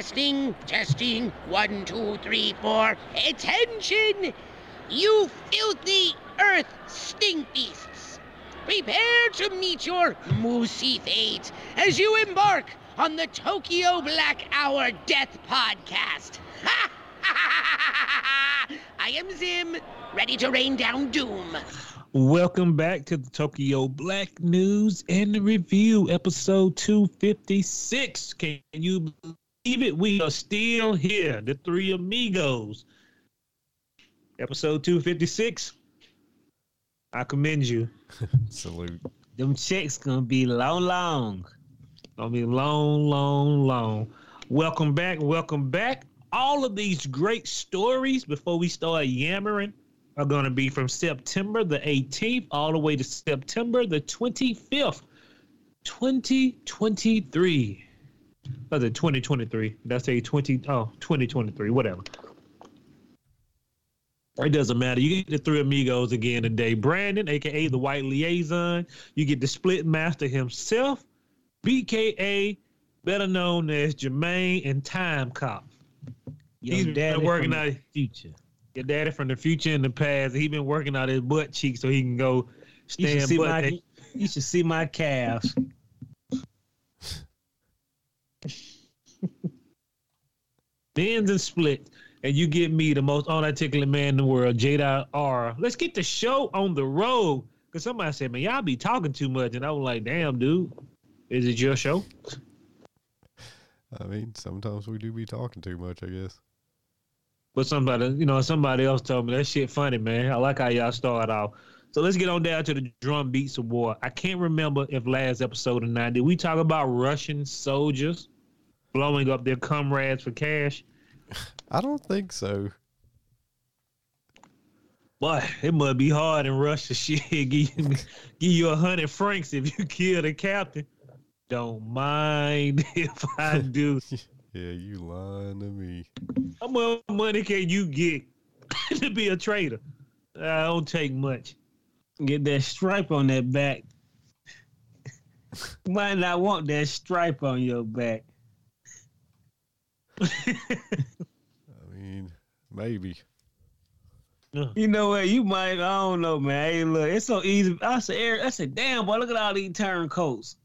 Testing, testing. One, two, three, four. Attention! You filthy earth stink beasts! Prepare to meet your moosey fate as you embark on the Tokyo Black Hour Death Podcast. I am Zim, ready to rain down doom. Welcome back to the Tokyo Black News and Review, episode 256. Can you it? We are still here, the three amigos. Episode 256. I commend you. Salute. Them checks gonna be long, long. Gonna be long, long, long. Welcome back. Welcome back. All of these great stories before we start yammering are going to be from September the 18th all the way to September the 25th, 2023. Or the 2023. That's a 20, oh, 2023, whatever. It doesn't matter. You get the three amigos again today. Brandon, aka the White Liaison. You get the Split Master himself, BKA, better known as Jermaine and Time Cop. Your He's been daddy working from out the future. your daddy from the future and the past. He been working out his butt cheek so he can go You stand see butt. my you should see my calves. Bends and split, and you get me, the most unarticulate man in the world, Jada R. Let's get the show on the road. Cause somebody said, "Man, y'all be talking too much," and I was like, "Damn, dude, is it your show?" I mean, sometimes we do be talking too much, I guess. But somebody, you know, somebody else told me that shit funny, man. I like how y'all start off. So let's get on down to the drum beats of war. I can't remember if last episode or not did we talk about Russian soldiers blowing up their comrades for cash. I don't think so. Boy, it must be hard in Russia. Shit, give you, give you a hundred francs if you kill the captain. Don't mind if I do. Yeah, you lying to me. How much money can you get to be a traitor? I don't take much. Get that stripe on that back. Might not want that stripe on your back. I mean, maybe. You know what? You might. I don't know, man. Hey, look, it's so easy. I said, I said, damn, boy, look at all these turncoats.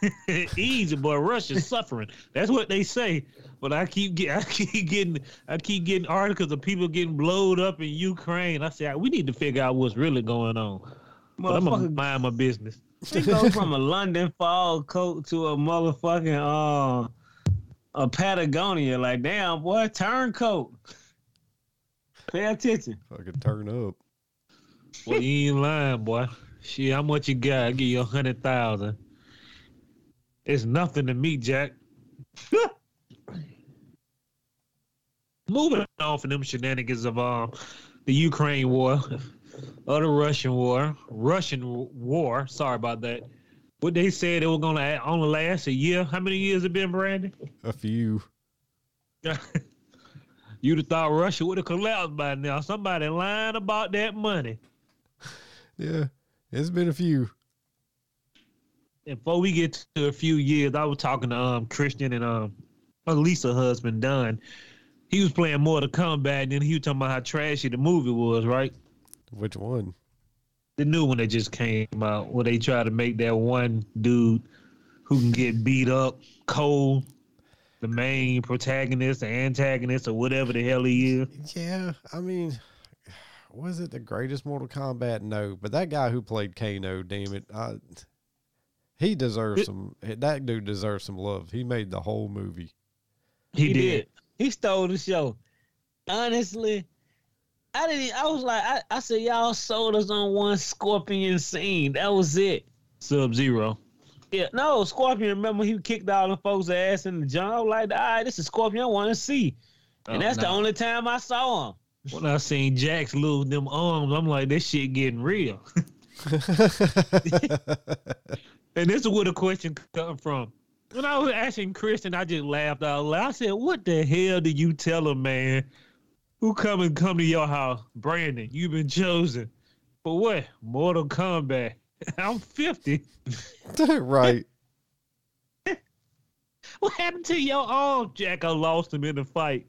Easy, boy. Russia's suffering. That's what they say. But I keep get, I keep getting, I keep getting articles of people getting blowed up in Ukraine. I say we need to figure out what's really going on. But I'm gonna mind my business. It goes from a London fall coat to a motherfucking uh a Patagonia. Like, damn, boy, turncoat. Pay attention. Fucking turn up. Well, you ain't lying, boy. Shit, how much you got? I give you a hundred thousand. It's nothing to me, Jack. Moving on from them shenanigans of um the Ukraine war, or the Russian war, Russian war. Sorry about that. What they said it was gonna only last a year. How many years it been, Brandon? A few. You'd have thought Russia would have collapsed by now. Somebody lying about that money. Yeah, it's been a few. And before we get to a few years, I was talking to um Christian and um Lisa husband Don. He was playing more Mortal Kombat, and then he was talking about how trashy the movie was, right? Which one? The new one that just came out, where they try to make that one dude who can get beat up cold, the main protagonist, the antagonist, or whatever the hell he is. Yeah, I mean, was it the greatest Mortal Kombat? No, but that guy who played Kano, damn it, I, he deserves It- some. That dude deserves some love. He made the whole movie. He, He did. did. He stole the show. Honestly, I didn't. I was like, I, I said, y'all sold us on one Scorpion scene. That was it. Sub Zero. Yeah, no, Scorpion. Remember, he kicked all the folks' ass in the jungle. Like, all right, this is Scorpion I want to see, and Oh, that's the only time I saw him. When I seen Jax lose them arms, I'm like, this shit getting real. And this is where the question come from. When I was asking Christian, I just laughed out loud. I said, "What the hell do you tell a man who come and come to your house, Brandon? You've been chosen for what? Mortal Kombat. I'm 50. right. what happened to your arm? Jacko lost him in the fight.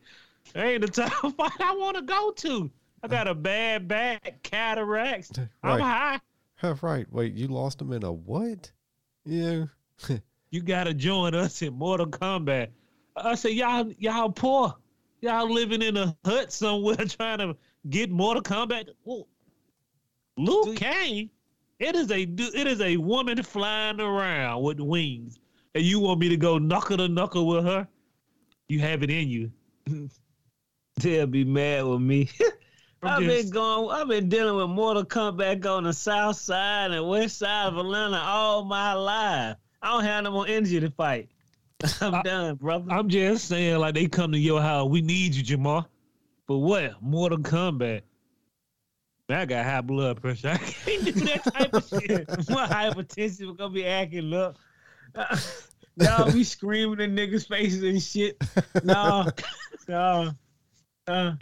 Ain't the type of fight I want to go to. I got a bad back, cataracts. I'm high. Right. Wait, you lost him in a what? Yeah. You gotta join us in Mortal Kombat. I said, y'all, y'all poor. Y'all living in a hut somewhere trying to get Mortal Kombat. Well, Liu Kang, it is a it is a woman flying around with wings, and you want me to go knuckle to knuckle with her? You have it in you. They'll be mad with me. I've been just- going. I've been dealing with Mortal Kombat on the south side and west side of Atlanta all my life. I don't have no more energy to fight. I'm I- done, brother. I'm just saying, like they come to your house, we need you, Jamar. But what? Mortal Kombat. Man, I got high blood pressure. I can't do that type of shit. My hypertension gonna be acting up. Y'all be screaming in niggas' faces and shit. No, no, no.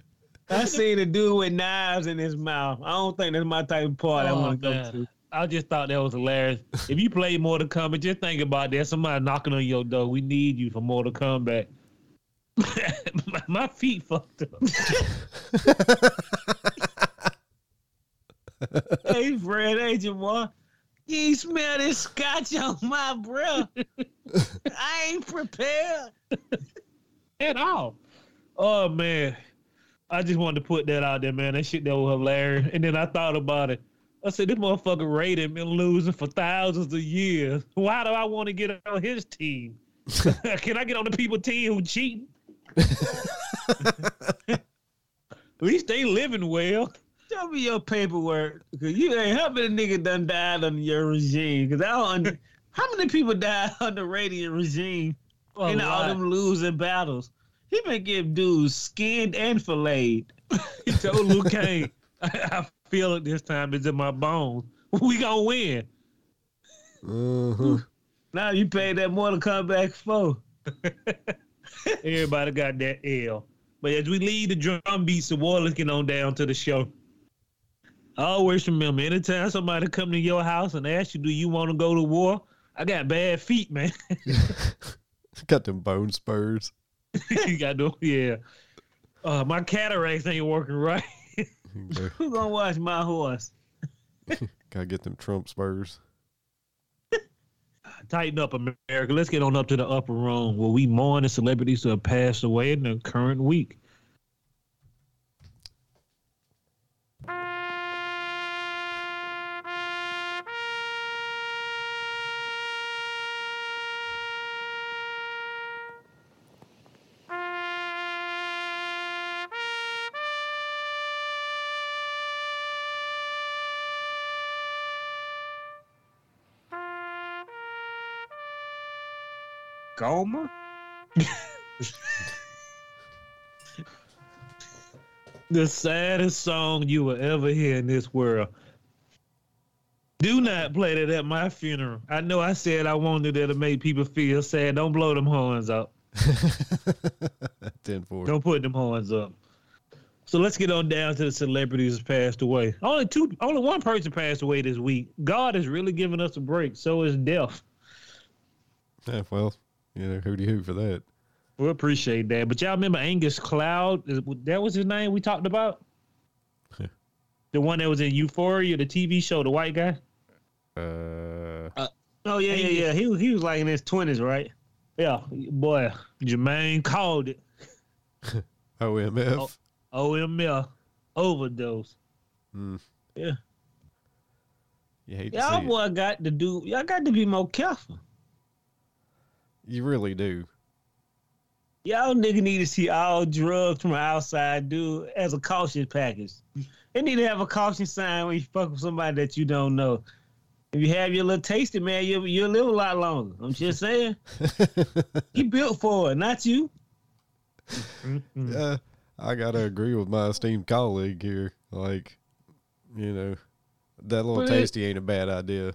I seen a dude with knives in his mouth. I don't think that's my type of party I Oh, want to go to. I just thought that was hilarious. If you play Mortal Kombat, just think about that. Somebody knocking on your door. We need you for Mortal Kombat. my, my feet fucked up. Hey, Fred, hey, Jamal. You smell this scotch on my breath. I ain't prepared. At all. Oh man. I just wanted to put that out there, man. That shit that was hilarious. And then I thought about it. I said, this motherfucker Raiden been losing for thousands of years. Why do I want to get on his team? Can I get on the people team who cheating? At least they living well. Show me your paperwork. Cause you ain't how many niggas done died under your regime? Cause I don't under, how many people died under Raiden regime in all them losing battles? He been getting dudes skinned and filleted. He told Liu Kang, I, I feel it this time. It's in my bones. We gonna win. Uh-huh. Now you paid that Mortal Kombat for. Everybody got that L. But as we leave the drum beats, the war, let's on down to the show. Always remember, anytime somebody come to your house and ask you, do you want to go to war? I got bad feet, man. Got them bone spurs. you got to, yeah. Uh, my cataracts ain't working right. Go- Who gonna watch my horse? Gotta get them Trump spurs. Tighten up, America. Let's get on up to the upper room where we mourn the celebrities who have passed away in the current week. Goma? the saddest song you will ever hear in this world. Do not play that at my funeral. I know I said I wanted it to make people feel sad. Don't blow them horns up. 10 4. Don't put them horns up. So let's get on down to the celebrities who passed away. Only two, only one person passed away this week. God is really giving us a break. So is death. Yeah, well, you know, hooty hoo for that. We appreciate that. But y'all remember Angus Cloud? That was his name we talked about. Yeah. The one that was in Euphoria, the TV show, the white guy. Uh, Oh yeah, yeah, yeah. He was he was like in his twenties, right? Yeah, boy, Jermaine called it OMF. OML overdose. Mm. Yeah. You hate to Y'all see it. boy got to do. Y'all got to be more careful. You really do. Y'all nigga need to see all drugs from outside dude as a caution package. They need to have a caution sign when you fuck with somebody that you don't know. If you have your little tasty, man, you'll you'll live a lot longer. I'm just saying. he built for it, not you. Mm-mm. Yeah, I gotta agree with my esteemed colleague here. Like, you know, that little But it- tasty ain't a bad idea.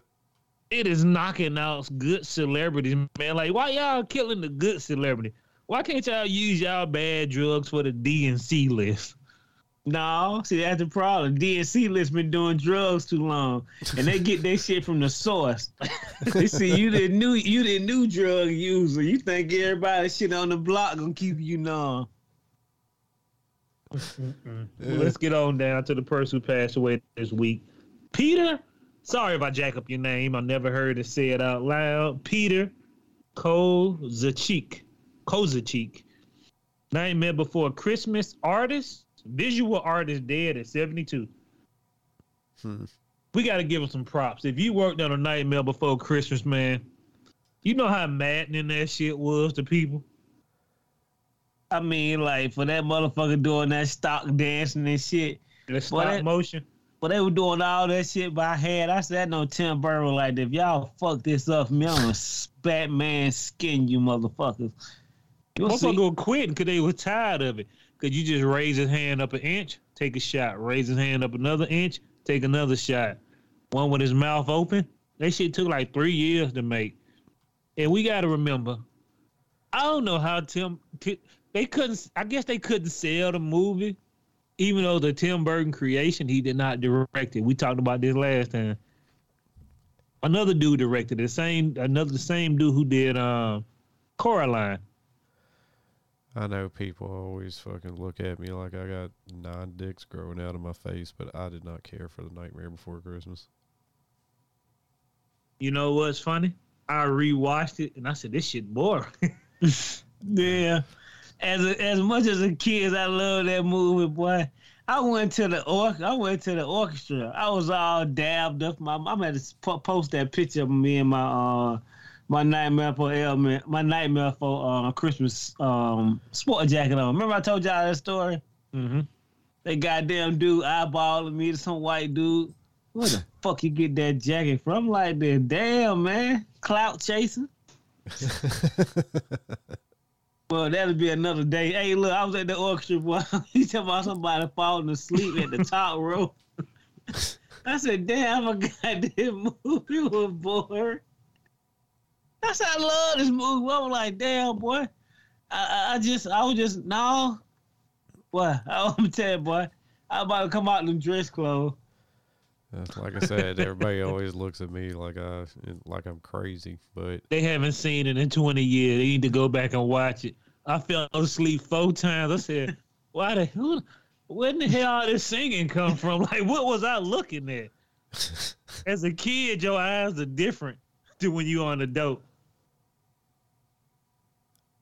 It is knocking out good celebrities, man. Like, why y'all killing the good celebrity? Why can't y'all use y'all bad drugs for the DNC list? No, see that's the problem. DNC list been doing drugs too long, and they get their shit from the source. they see you the new you the new drug user. You think everybody shit on the block gonna keep you numb? Well, let's get on down to the person who passed away this week. Peter, sorry if I jack up your name. I never heard it said out loud. Peter Kozachik. Kozachik. Nightmare Before Christmas artist, visual artist dead at 72. Hmm. We got to give him some props. If you worked on a Nightmare Before Christmas, man, you know how maddening that shit was to people. I mean, like for that motherfucker doing that stock dancing and shit. The stop that- motion. But they were doing all that shit by hand. I said, no Tim Burton was like, if y'all fuck this up me, I'm gonna Batman skin you motherfuckers. You'll. Motherfucker go quitting because they were tired of it. Because you just raise his hand up an inch, take a shot. Raise his hand up another inch, take another shot. One with his mouth open. That shit took like three years to make. And we got to remember, I don't know how Tim, Ti- they couldn't, I guess they couldn't sell the movie, even though the Tim Burton creation, he did not direct it. We talked about this last time. Another dude directed it. Same, another, the same dude who did um, Coraline. I know people always fucking look at me like I got nine dicks growing out of my face, but I did not care for the Nightmare Before Christmas. You know what's funny? I rewatched it and I said, "This shit boring." Yeah. As a, as much as a kid, I love that movie, boy. I went to the or I went to the orchestra. I was all dabbed up. My I'm at to post that picture of me and my uh my nightmare for ailment, my nightmare for uh Christmas um sport jacket on. Remember I told y'all that story? mm-hmm. That goddamn dude eyeballing me to some white dude. Where the fuck you get that jacket from? Like that, damn man, clout chasing. Well, that'll be another day. Hey, look, I was at the orchestra, boy. you talking about somebody falling asleep at the top row. I said, damn, I got this movie was bored. That's how I love this movie. I was like, damn, boy. I, I, I just, I was just, no. Boy, I'm gonna tell you, boy. I'm about to come out in them dress clothes. Like I said, everybody always looks at me like I like I'm crazy, but They haven't seen it in 20 years. They need to go back and watch it. I fell asleep four times. I said, "Why the who? Where the hell all this singing come from? Like, what was I looking at? As a kid, your eyes are different to when you on the dope.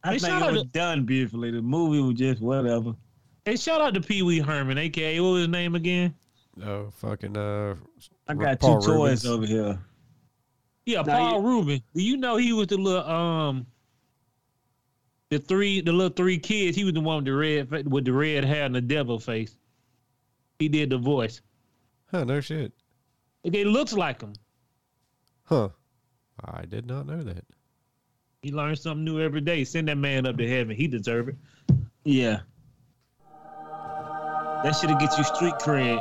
I Hey, think it was to- done beautifully. The movie was just whatever. Hey, shout out to Pee Wee Herman, aka what was his name again? Oh fucking uh, I got Paul two Reubens. toys over here. Yeah, Now Paul you- Rubin. Do you know he was the little um the three the little three kids? He was the one with the red with the red hair and the devil face. He did the voice. huh? No shit, It looks like him. huh? I did not know that. He learns something new every day. Send that man up to heaven. He deserve it. Yeah. That should get you street cred.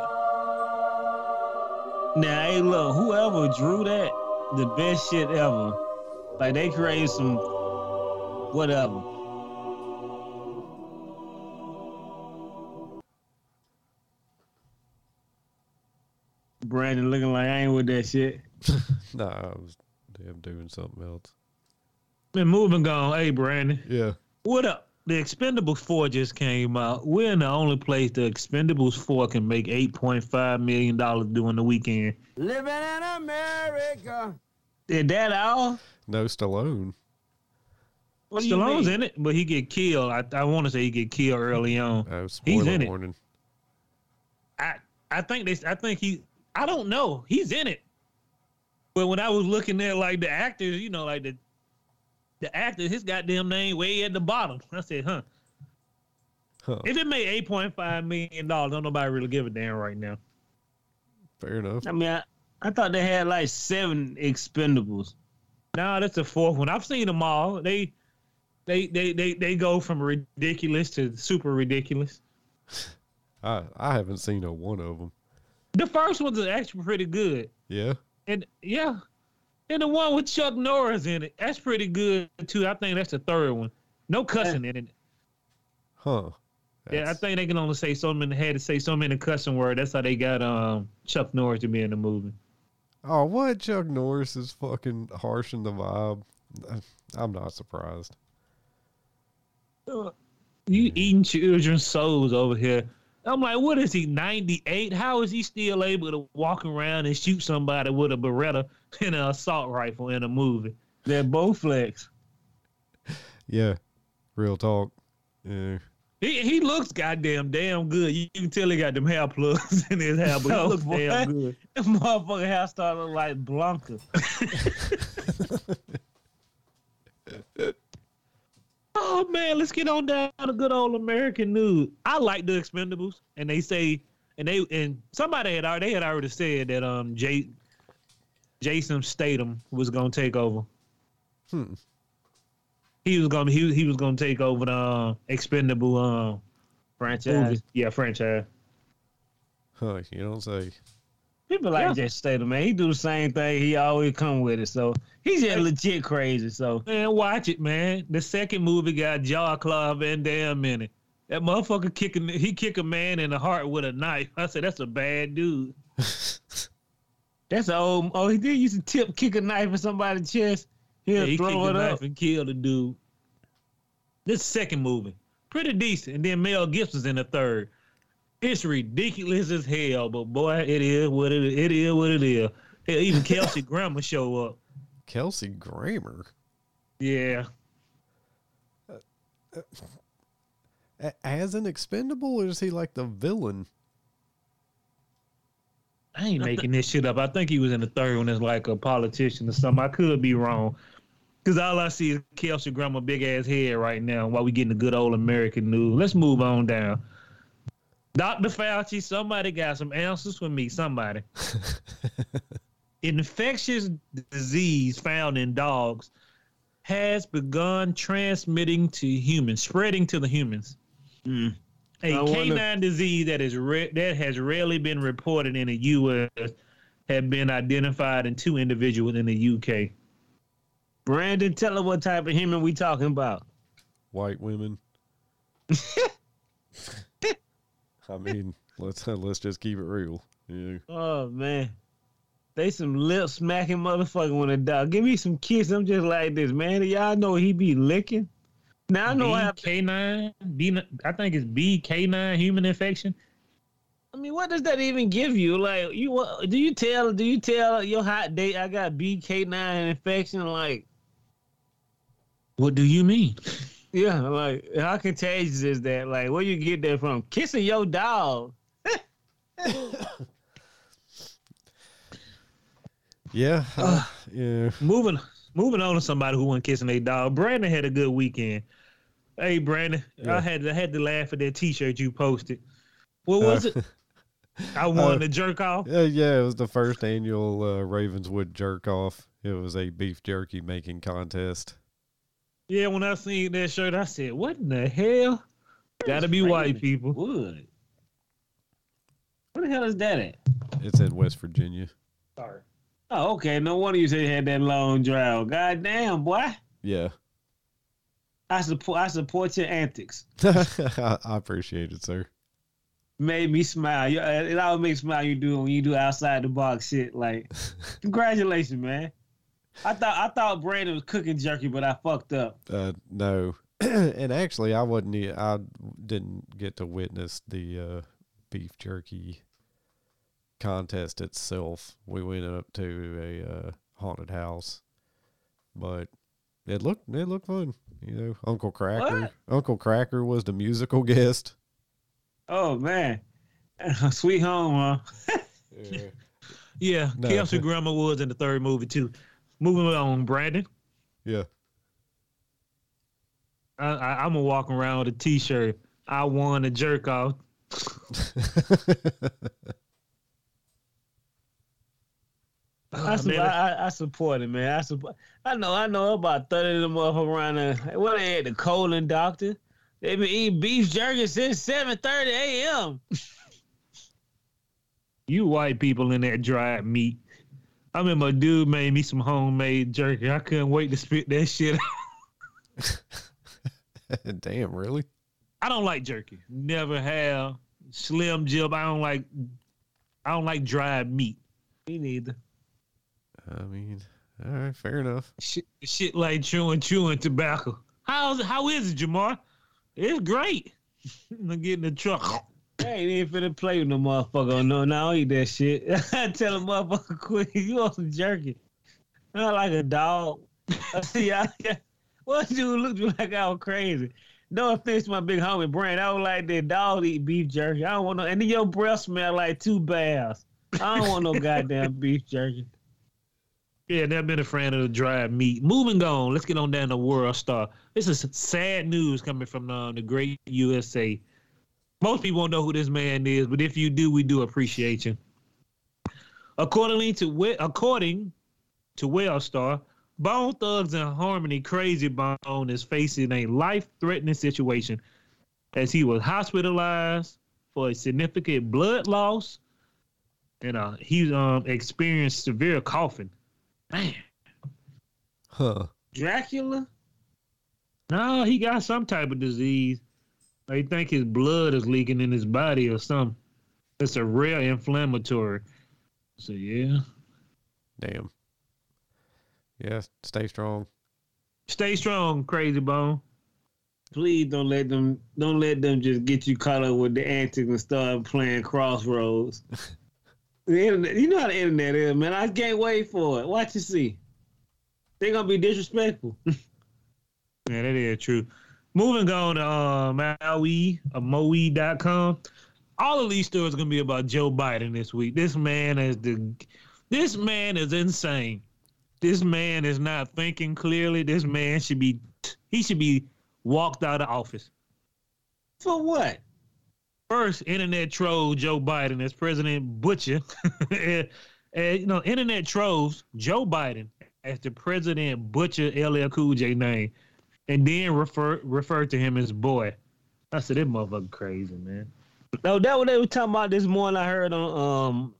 Now, hey, look, whoever drew that, the best shit ever. Like they created some whatever. Brandon looking like I ain't with that shit. Nah, I was damn doing something else. Been moving on. Hey, Brandon. Yeah. What up? The Expendables 4 just came out. We're in the only place the Expendables 4 can make $8.5 million during the weekend. Living in America. Is that all? No Stallone. What Stallone's in it, but he get killed. I, I want to say he get killed early on. Oh, He's spoiler in it. I I think they I think he I don't know. He's in it. But when I was looking at like the actors, you know, like the the actor, his goddamn name way at the bottom. I said, huh. Huh. If it made eight point five million dollars, don't nobody really give a damn right now. Fair enough. I mean, I, I thought they had like seven expendables. Nah, that's the fourth one. I've seen them all. They they they they, they go from ridiculous to super ridiculous. I I haven't seen a one of them. The first one's actually pretty good. Yeah. And yeah. And the one with Chuck Norris in it, that's pretty good too. I think that's the third one. No cussing in it. Huh. Yeah, I think they can only say so many. Had to say so many cussing words. That's how they got um Chuck Norris to be in the movie. Oh, what? Chuck Norris is fucking harsh in the vibe. I'm not surprised. You eating children's souls over here. I'm like, what is he? 98? How is he still able to walk around and shoot somebody with a Beretta and an assault rifle in a movie? They're both flex. Yeah, real talk. Yeah. He he looks goddamn damn good. You, you can tell he got them hair plugs in his hair, but he Oh, looks damn good. That motherfucker hair started look like Blanca. Oh man, let's get on down to good old American news. I like the Expendables, and they say, and they and somebody had already they had already said that um Jay, Jason Statham was gonna take over. Hmm. He was gonna he, he was gonna take over the uh, Expendable um Franchise. movie. Yeah, franchise. Huh, you don't say. People like Yeah. Jason Statham, man. He do the same thing. He always come with it. So he's just legit crazy. So Man, watch it, man. The second movie got Jean-Claude Van Damme in it. That motherfucker kicking he kick a man in the heart with a knife. I said that's a bad dude. that's a old. Oh, he did use a tip, kick a knife in somebody's chest. He'll Yeah, he throw it up. and kill the dude. This second movie, pretty decent, and then Mel Gibson's in the third. It's ridiculous as hell, but boy, it is what it is. It is what it is. Hell, even Kelsey Grammer show up. Kelsey Grammer. Yeah, uh, uh, A- As an expendable, or is he like the villain? I ain't making this shit up. I think he was in the third one as like a politician or something. I could be wrong. Cause all I see is Kelsey Grammer big ass head right now while we getting the good old American news. Let's move on down. Dr. Fauci, somebody got some answers for me. Somebody. Infectious disease found in dogs has begun transmitting to humans, spreading to the humans. Mm. A I wonder- canine disease that is re- that has rarely been reported in the U.S. have been identified in two individuals in the U.K. Brandon, tell her what type of human we talking about. White women. I mean, let's let's just keep it real. Yeah. Oh man. They some lip smacking motherfucker when a dog. Give me some kiss. I'm just like this, man. Y'all know he be licking. Now I know I have BK9, B, I think it's BK9 human infection. I mean, what does that even give you? Like, you what- do you tell do you tell your hot date I got BK9 infection? Like, What do you mean? Yeah, like how contagious is that? Like, where you get that from? Kissing your dog. Yeah. uh, yeah. Moving moving on to somebody who wasn't kissing their dog. Brandon had a good weekend. Hey Brandon, Yeah. I had I had to laugh at that T-shirt you posted. What was Uh, it? I won uh, the jerk off. Yeah, yeah, it was the first annual uh, Ravenswood jerk off. It was a beef jerky making contest. Yeah, when I seen that shirt, I said, "What in the hell?" Gotta be white people. Wood. Where the hell is that at? It's in West Virginia. Sorry. Oh, okay. No wonder you said you had that long drive. God damn, boy. Yeah. I support I support your antics. I I appreciate it, sir. Made me smile. You- uh, It always makes me smile you do when you do outside the box shit. Like, congratulations, man. I thought I thought Brandon was cooking jerky, but I fucked up. Uh, no, and actually, I wasn't. I didn't get to witness the uh, beef jerky contest itself. We went up to a uh, haunted house, but it looked it looked fun. You know, Uncle Kracker. What? Uncle Kracker was the musical guest. Oh man, sweet home, huh? Yeah, No. Kelsey Grammer was in the third movie too. Moving on, Brandon. Yeah. I, I, I'm gonna walk around with a T-shirt. I won a jerk off. I, su- I, I, I support it, man. I support. I know, I know about thirty of them motherfuckers around there. What they had the colon doctor. They been eating beef jerky since seven thirty a.m. you white people in that dried meat. I remember a dude made me some homemade jerky. I couldn't wait to spit that shit out. Damn, really? I don't like jerky. Never have. Slim Jim. I don't like. I don't like dried meat. Me neither. I mean, all right, fair enough. Shit, shit like chewing chewing tobacco. How's how is it, Jamar? It's great. I'm getting the truck. I ain't even finna play with no motherfucker. No, no, I don't eat that shit. I tell a motherfucker quick, You want some jerky? Not like a dog. yeah, yeah. What dude looked like I was crazy. No offense to my big homie Brand. I don't like that dog eat beef jerky. I don't want no and then your breath smell like two bears. I don't want no goddamn beef jerky. Yeah, never been a fan of the dried meat. Moving on, let's get on down to World Star. This is sad news coming from uh, the great USA. Most people don't know who this man is, but if you do, we do appreciate you. Accordingly to We- according to World Star, Bone Thugs and Harmony Krayzie Bone is facing a life-threatening situation as he was hospitalized for a significant blood loss and uh, he um, experienced severe coughing. Man, Huh. Dracula? no, he got some type of disease. They think his blood is leaking in his body or something. It's a rare inflammatory. So yeah, Damn. Yeah, stay strong. stay strong, Krayzie Bone. Please don't let them don't let them just get you caught up with the antics and start playing crossroads. the internet, you know how the internet is, man. I can't wait for it. Watch and see. They gonna be disrespectful. Yeah, that is true. Moving on to uh, Maui, uh, Moe.com. All of these stories are gonna be about Joe Biden this week. This man is the, this man is insane. This man is not thinking clearly. This man should be, he should be walked out of office. For what? First, internet troll Joe Biden as President Butcher, and, and, you know, internet trolls Joe Biden as the President Butcher LL Cool J name, and then refer refer to him as boy. I said, that motherfucker crazy, man. No, that what they were talking about this morning. I heard on um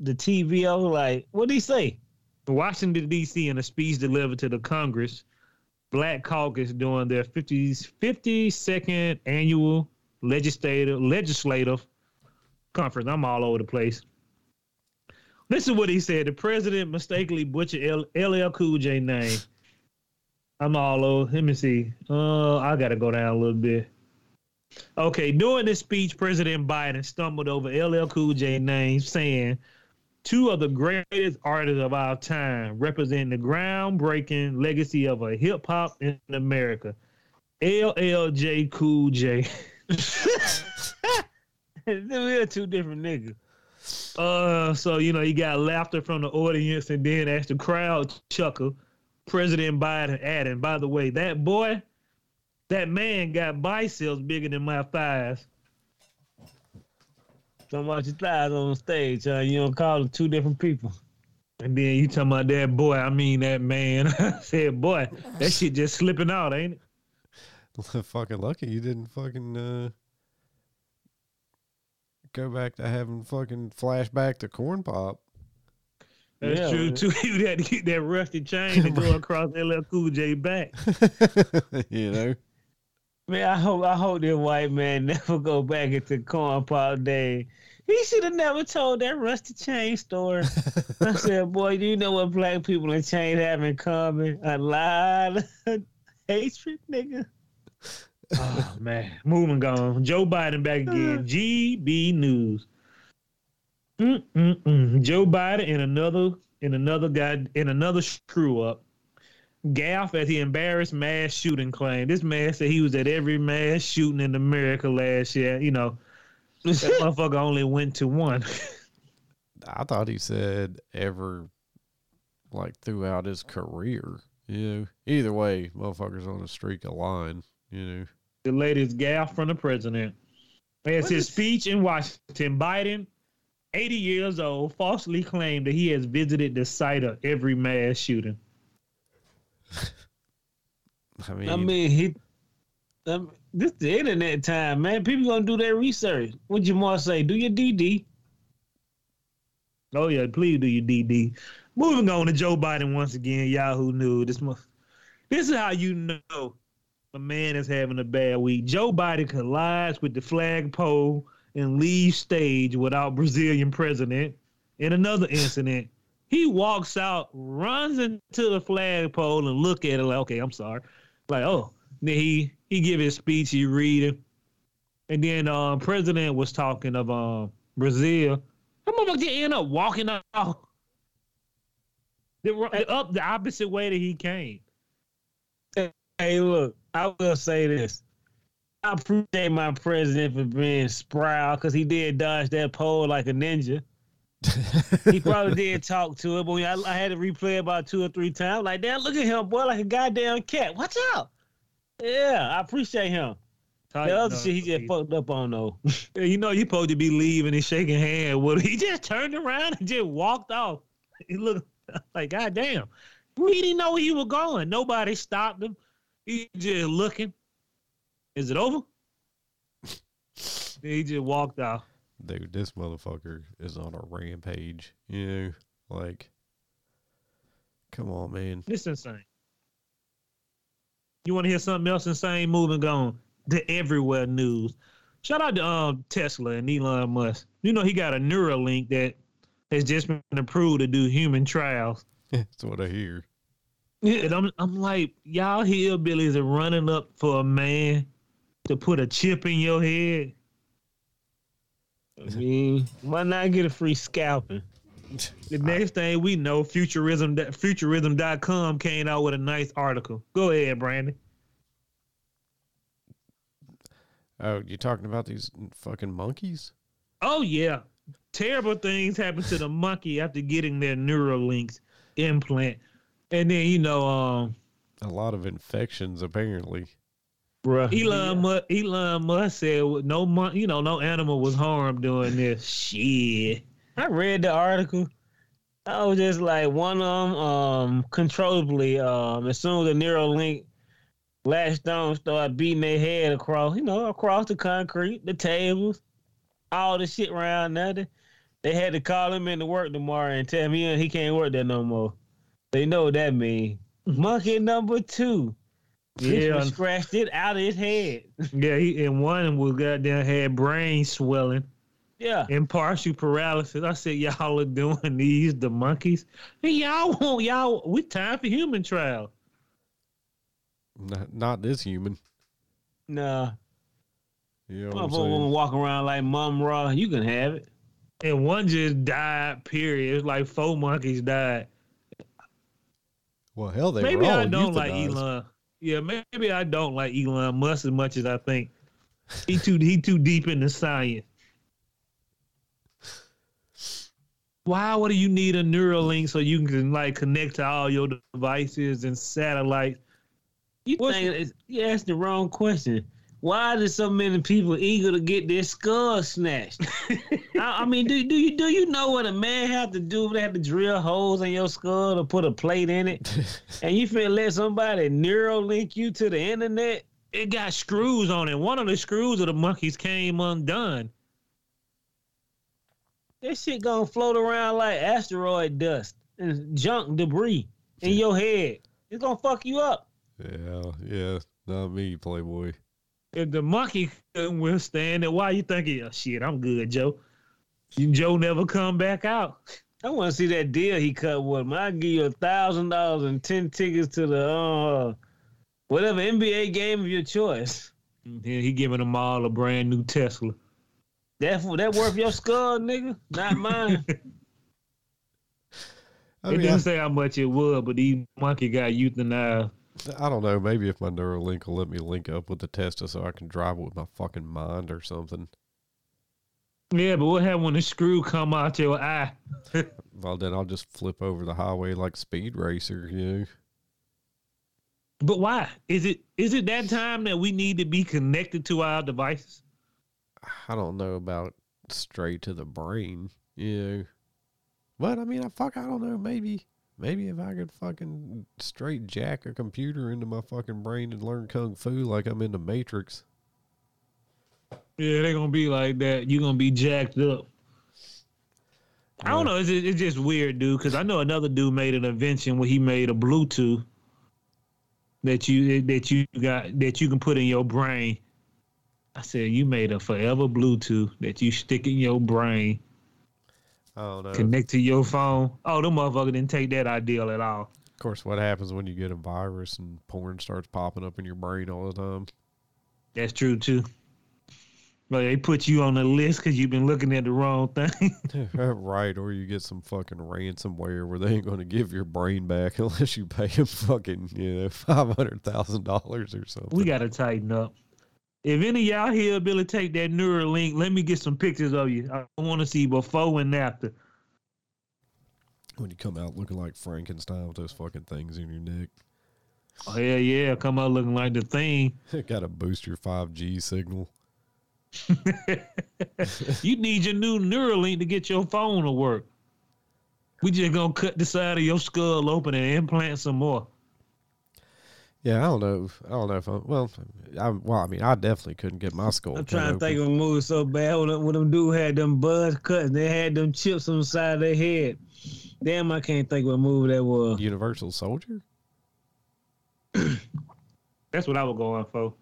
the TV. I was like, what did he say? Washington D.C. in a speech delivered to the Congress, Black Caucus during their 50s 52nd annual legislative legislative conference. I'm all over the place. This is what he said. The president mistakenly butchered LL Cool J name. I'm all over. Let me see. Uh, I gotta go down a little bit. Okay, during this speech, President Biden stumbled over LL Cool J name, saying two of the greatest artists of our time, representing the groundbreaking legacy of a hip hop in America. LLJ Cool J. We're two different niggas. Uh, so you know, you got laughter from the audience, and then as the crowd chuckle, President Biden adding, "By the way, that boy, that man got biceps bigger than my thighs." Talking about your thighs on stage, huh? You don't call them two different people. And then you talking about that boy? I mean that man. I said, "Boy, that shit just slipping out, ain't it?" fucking lucky you didn't fucking uh, go back to having fucking flashback to corn pop. That's Yeah, true man. too. You had to get that rusty chain to go across LL Cool J back. you know? Man, I hope I hope that white man never go back into corn pop day. He should have never told that rusty chain story. I said, boy, do you know what black people and chain have in common? A lot of hatred, nigga. Oh man, moving on. Joe Biden back again. Uh. GB News. Mm-mm-mm. Joe Biden in another in another guy in another screw up. Gaff as he embarrassed mass shooting claim. This man said he was at every mass shooting in America last year. You know, that motherfucker only went to one. I thought he said ever, like throughout his career. You know, either way, motherfuckers on a streak of line. You know, the latest gaff from the president. As his speech in Washington, Biden, 80 years old, falsely claimed that he has visited the site of every mass shooting. I mean, I mean, he. Um, this is the internet time, man. People gonna do their research. What Jamar say? Do your DD. Oh yeah, please do your DD. Moving on to Joe Biden once again. Yahoo News. This month. This is how you know a man is having a bad week. Joe Biden collides with the flagpole and leaves stage without Brazilian president. In another incident, he walks out, runs into the flagpole and look at it like, okay, I'm sorry. Like, oh. Then he he give his speech, he read it. And then um president was talking of um Brazil. That motherfucker end up walking off the, up the opposite way that he came. Hey, look, I will say this. I appreciate my president for being sprout because he did dodge that pole like a ninja. he probably did talk to it, but I, I, had to replay about two or three times. Like, damn, look at him, boy, like a goddamn cat. Watch out. Yeah, I appreciate him. Tight, the other no, shit he just fucked up on though. you know, you're supposed to be leaving and shaking hands. Well, he just turned around and just walked off. He looked like, God damn. We didn't know where he was going. Nobody stopped him. He just looking. Is it over? he just walked out. Dude, this motherfucker is on a rampage. You know, like, come on, man. It's insane. You want to hear something else insane? Moving on to everywhere news. Shout out to um, Tesla and Elon Musk. You know he got a Neuralink that has just been approved to do human trials. That's what I hear. Yeah, And I'm I'm like, y'all hillbillies are running up for a man to put a chip in your head. I mean, why not get a free scalping? The next thing we know, futurism futurism.com came out with a nice article. Go ahead, Brandon. Oh, you talking about these fucking monkeys? Oh yeah. Terrible things happen to the monkey after getting their Neuralinks implant. And then, you know, um a lot of infections apparently. Bruh. Elon, yeah. Musk, Elon Musk said no, mon- you know, no animal was harmed doing this. Shit. I read the article. I was just like one of them, um, controllably, um, as soon as the Neuralink latched on, started beating their head across, you know, across the concrete, the tables, all the shit around there. They had to call him in to work tomorrow and tell me he can't work there no more. They know what that means. Monkey number two. Yeah, scratched it out of his head. yeah, he and one was goddamn had brain swelling. Yeah. And partial paralysis. I said, y'all are doing these, the monkeys. And y'all want y'all with time for human trial. Not, not this human. Nah. You know what I'm walk around like Mumm-Ra. You can have it. And one just died, period. It's like four monkeys died. Well, hell, they maybe I don't like Elon. Yeah, maybe I don't like Elon Musk as much as I think. He too he too deep into science. Why would you need a Neuralink so you can like connect to all your devices and satellites? You think you asked the wrong question. Why are so many people eager to get their skull snatched? I, I, mean, do do you do you know what a man have to do? They have to drill holes in your skull to put a plate in it, and you feel let somebody Neuralink you to the internet? It got screws on it. One of the screws of the monkeys came undone. This shit gonna float around like asteroid dust and junk debris in your head. It's gonna fuck you up. Yeah, yeah, not me, Playboy. If the monkey couldn't withstand it, why you thinking, oh, shit, I'm good, Joe? Joe never come back out. I want to see that deal he cut with him. I give you a thousand dollars and ten tickets to the uh, whatever NBA game of your choice. And he giving them all a brand new Tesla. That that worth your skull, nigga? Not mine. I mean, it didn't I, say how much it would, but these monkey got euthanized. I don't know. Maybe if my Neuralink will let me link up with the Tesla so I can drive it with my fucking mind or something. Yeah, but what happens when the screw come out your eye? well, then I'll just flip over the highway like Speed Racer, you know. But why? Is it is it that time that we need to be connected to our devices? I don't know about straight to the brain, you know. But I mean, I fuck, I don't know. Maybe, maybe if I could fucking straight jack a computer into my fucking brain and learn kung fu like I'm in the Matrix. Yeah, they're gonna be like that. You're gonna be jacked up. I don't know. It's, it's just weird, dude. Because I know another dude made an invention where he made a Bluetooth that you that you got that you can put in your brain. I said you made a forever Bluetooth that you stick in your brain, Oh, I don't connect to your phone. Oh, the motherfucker didn't take that ideal at all. of course, what happens when you get a virus and porn starts popping up in your brain all the time? That's true too. But they put you on the list because you've been looking at the wrong thing. right, or you get some fucking ransomware where they ain't going to give your brain back unless you pay them fucking, you know, five hundred thousand dollars or something. we gotta tighten up. If any of y'all here ability to take that Neuralink, let me get some pictures of you. I want to see before and after. when you come out looking like Frankenstein with those fucking things in your neck, Oh hell yeah, come out looking like the thing. got to boost your five G signal. you need your new Neuralink to get your phone to work. We just gonna cut the side of your skull open and implant some more. Yeah, I don't know. If, I don't know if I, well, I well, I mean, I definitely couldn't get my skull. I'm trying to think of a movie so bad when, when them dude had them buzz cuts and they had them chips on the side of their head. Damn, I can't think what movie that was. Universal Soldier. That's what I was going for.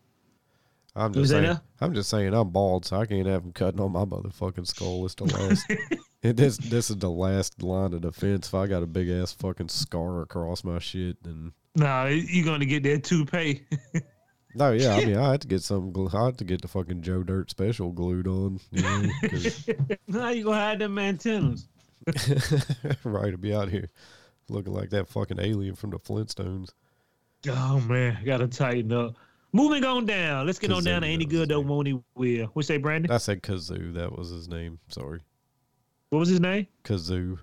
I'm just saying. I'm just saying. I'm bald, so I can't have them cutting on my motherfucking skull. It's the last. this this is the last line of defense. If I got a big ass fucking scar across my shit, then Nah, you're gonna get that toupee. no, oh, yeah. I mean, I had to get some. Glue, I had to get the fucking Joe Dirt special glued on. You know, How you gonna hide them antennas? right to be out here looking like that fucking alien from the Flintstones. Oh man, gotta tighten up. Moving on down. Let's get on down to any good name. won't he will. What say Brandon? I said Gazoo. That was his name. Sorry, What was his name? Gazoo.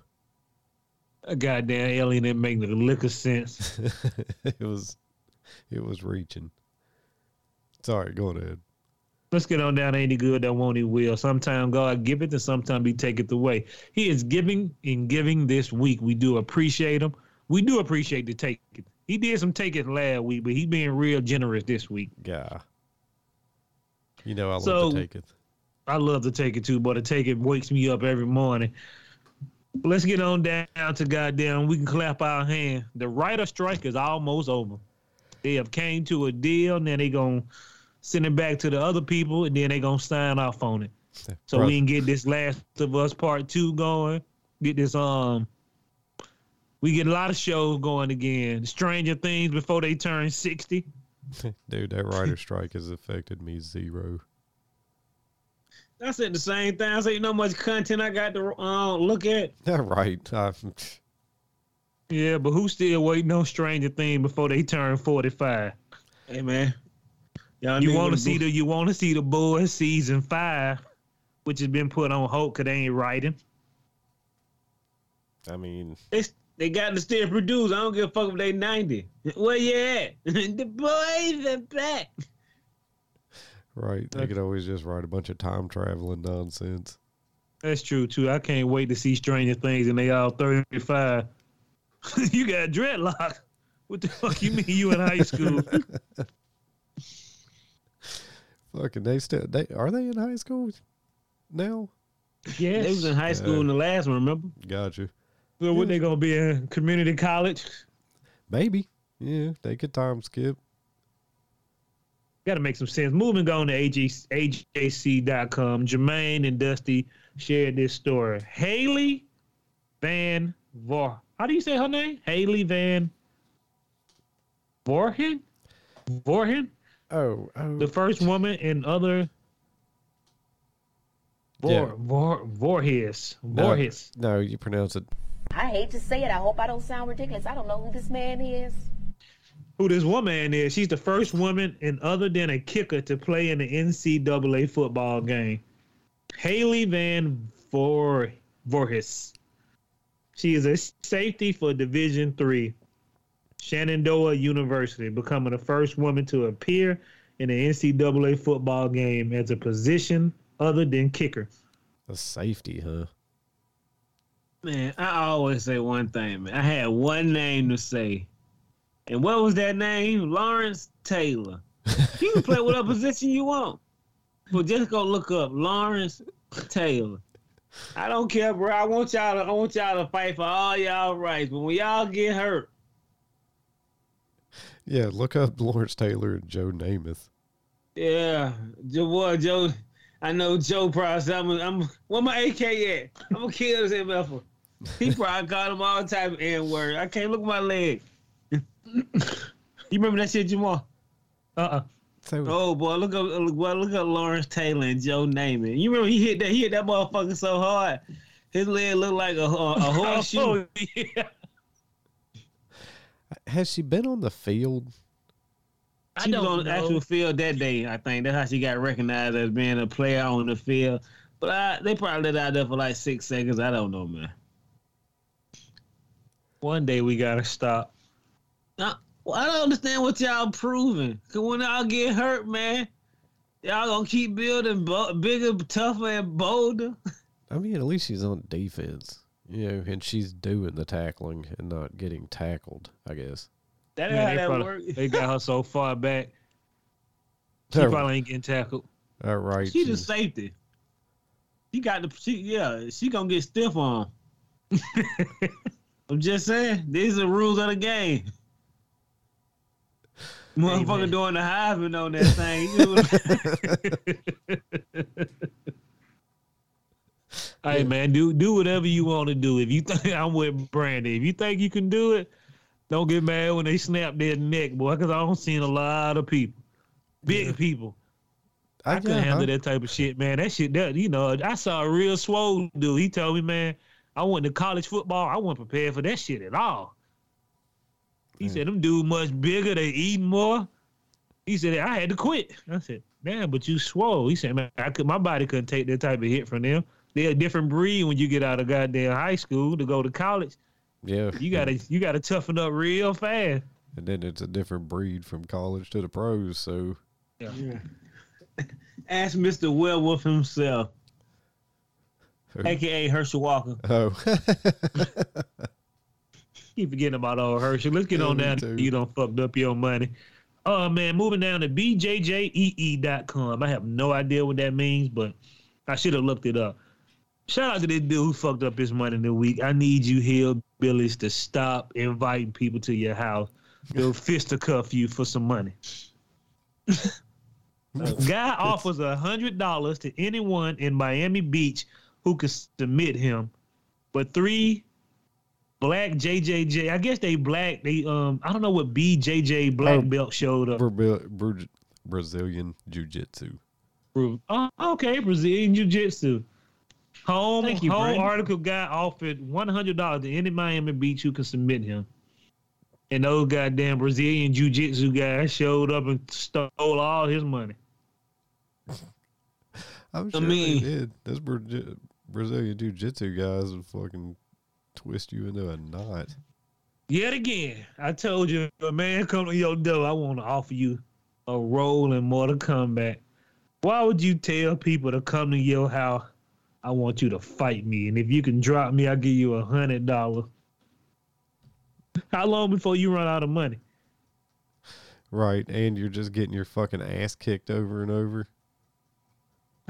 A goddamn alien didn't make no lick of sense. it was, it was reaching. Sorry, go ahead. Let's get on down to any good that won't he will. Sometime God give it and sometime he take it away. He is giving and giving this week. We do appreciate him. We do appreciate the take it. He did some taking last week, but he being real generous this week. Yeah. You know I love So- to take it. I love to take it too, but to take it wakes me up every morning. Let's get on down to goddamn. We can clap our hand. The writer strike is almost over. They have came to a deal, and then they gonna send it back to the other people, and then they gonna sign off on it. So Brother- we can get this Last of Us Part Two going. Get this um. We get a lot of shows going again. Stranger Things before they turn sixty. Dude, that writer strike has affected me zero. I said the same thing. I said, you know how much content I got to uh, look at. Yeah, right. I, Yeah, but who's still waiting on Stranger Thing before they turn forty five? Hey man, y'all You want to see the you want to see the boys season five, which has been put on hold because they ain't writing. I mean, They, they got to still produce. I don't give a fuck if they 90. Where you at? the boys are back. Right. They could always just write a bunch of time traveling nonsense. That's true too. I can't wait to see Stranger Things and they all thirty five. you got dreadlock. What the fuck you mean you in high school? Fucking, they still, they are they in high school now? yes. They was in high school in the last one, remember? Gotcha. so what they gonna be in community college? Maybe. Yeah, they could time skip. Got to make some sense. Moving on to AJ, AJC.com. Jermaine and Dusty shared this story. Haley Van Vor. How do you say her name? Haley Van Vorhen? Vorhen? Oh, oh. The first woman and other. Vor, Yeah. Vor, Vorhes. No, Vorhes. No, you pronounce it. I hate to say it. I hope I don't sound ridiculous. I don't know who this man is. Who this woman is. She's the first woman and other than a kicker to play in the NCAA football game. Haley Van Vor Voorhis. She is a safety for Division Three, Shenandoah University, becoming the first woman to appear in the NCAA football game as a position other than kicker. A safety, huh? Man, I always say one thing, man. I had one name to say. And what was that name? Lawrence Taylor. You can play whatever position you want. But just go look up Lawrence Taylor. I don't care, bro. I want y'all to I want y'all to fight for all y'all rights. But when y'all get hurt, Yeah, look up Lawrence Taylor and Joe Namath. Yeah, Joe boy Joe. I know Joe probably said, I'm, I'm where my AK at? I'm gonna kill this MFer. He probably called him all type of N word. I can't look at my leg. You remember that shit, Jamal? Uh-uh. So, Oh boy, look up, look, boy, look up Lawrence Taylor and Joe Namath. You remember he hit that, he hit that motherfucker so hard, his leg looked like a, a, a oh, horseshoe. Oh, yeah. has she been on the field? She was don't on the know. actual field that day. I think that's how she got recognized as being a player on the field. But I, they probably let her out there for like six seconds. I don't know, man. One day we gotta stop. Now, well, I don't understand what y'all proving. Cause when y'all get hurt, man, y'all gonna keep building bo- bigger, tougher, and bolder. I mean, at least she's on defense, you know, and she's doing the tackling and not getting tackled. I guess. That Man, ain't they, how that probably- works. they got her so far back. She All probably ain't getting tackled. all right. She she- the safety. She got the she yeah, she gonna get stiff on. I'm just saying, these are the rules of the game. Motherfucker man. doing the Heisman on that thing. Hey man, do do whatever you want to do. If you think I'm with Brandy, if you think you can do it, don't get mad when they snap their neck, boy. Because I don't seen a lot of people, big people. I, couldn't yeah, handle I- that type of shit, man. That shit, that you know, I saw a real swole dude. He told me, man, I went to college football. I wasn't prepared for that shit at all. He Man. said, them dude much bigger. They eat more. He said, I had to quit. I said, damn, but you swole. He said, man, I could, my body couldn't take that type of hit from them. They're a different breed when you get out of goddamn high school to go to college. Yeah, You gotta, you gotta toughen up real fast. and then it's a different breed from college to the pros. So Yeah. Ask Mr. Werewolf himself, aka Herschel Walker. oh, Keep forgetting about old Herschel. Let's get Yeah, on down. too. You don't fucked up your money. Oh man, moving down to bjjee.com. I have no idea what that means, but I should have looked it up. Shout out to this dude who fucked up his money in the week. I need you hillbillies to stop inviting people to your house. They'll fisticuff you for some money. A guy offers a hundred dollars to anyone in Miami Beach who can submit him, but three black JJJ. I guess they black. They um. I don't know what BJJ black Oh. belt showed up. Bra- Bra- Brazilian Jiu Jitsu. Oh, okay, Brazilian Jiu Jitsu. Home Thank you, home Brandon. article guy offered one hundred dollars to any Miami Beach who can submit him. And those goddamn Brazilian Jiu Jitsu guys showed up and stole all his money. I'm sure mean- they did. Those Bra- Brazilian Jiu Jitsu guys are fucking twist you into a knot. Yet again, I told you, a man come to your door, I want to offer you a role in Mortal Kombat. Why would you tell people to come to your house? I want you to fight me, and if you can drop me, I'll give you a hundred dollars. How long before you run out of money? Right, and you're just getting your fucking ass kicked over and over.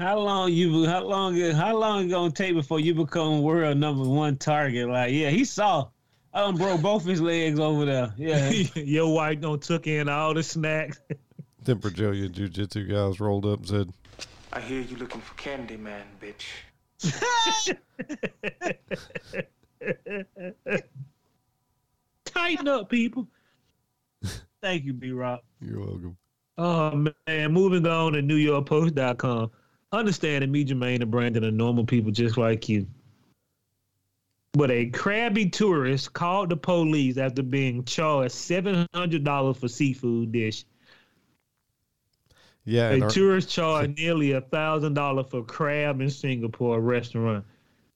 How long you? How long? How long it gonna take before you become world number one target? Like, yeah, he saw. Um, I done broke both his legs over there. Yeah, your wife don't took in all the snacks. Then Brazilian Jiu Jitsu guys rolled up and said, I hear you looking for Candy Man, bitch. Tighten up, people. thank you, B Rock. You're welcome. Oh man, moving on to NewYorkPost.com. Understand that me, Jermaine, and Brandon are normal people just like you. But a crabby tourist called the police after being charged seven hundred dollars for seafood dish. Yeah, A tourist charged nearly a thousand dollars for crab in Singapore restaurant.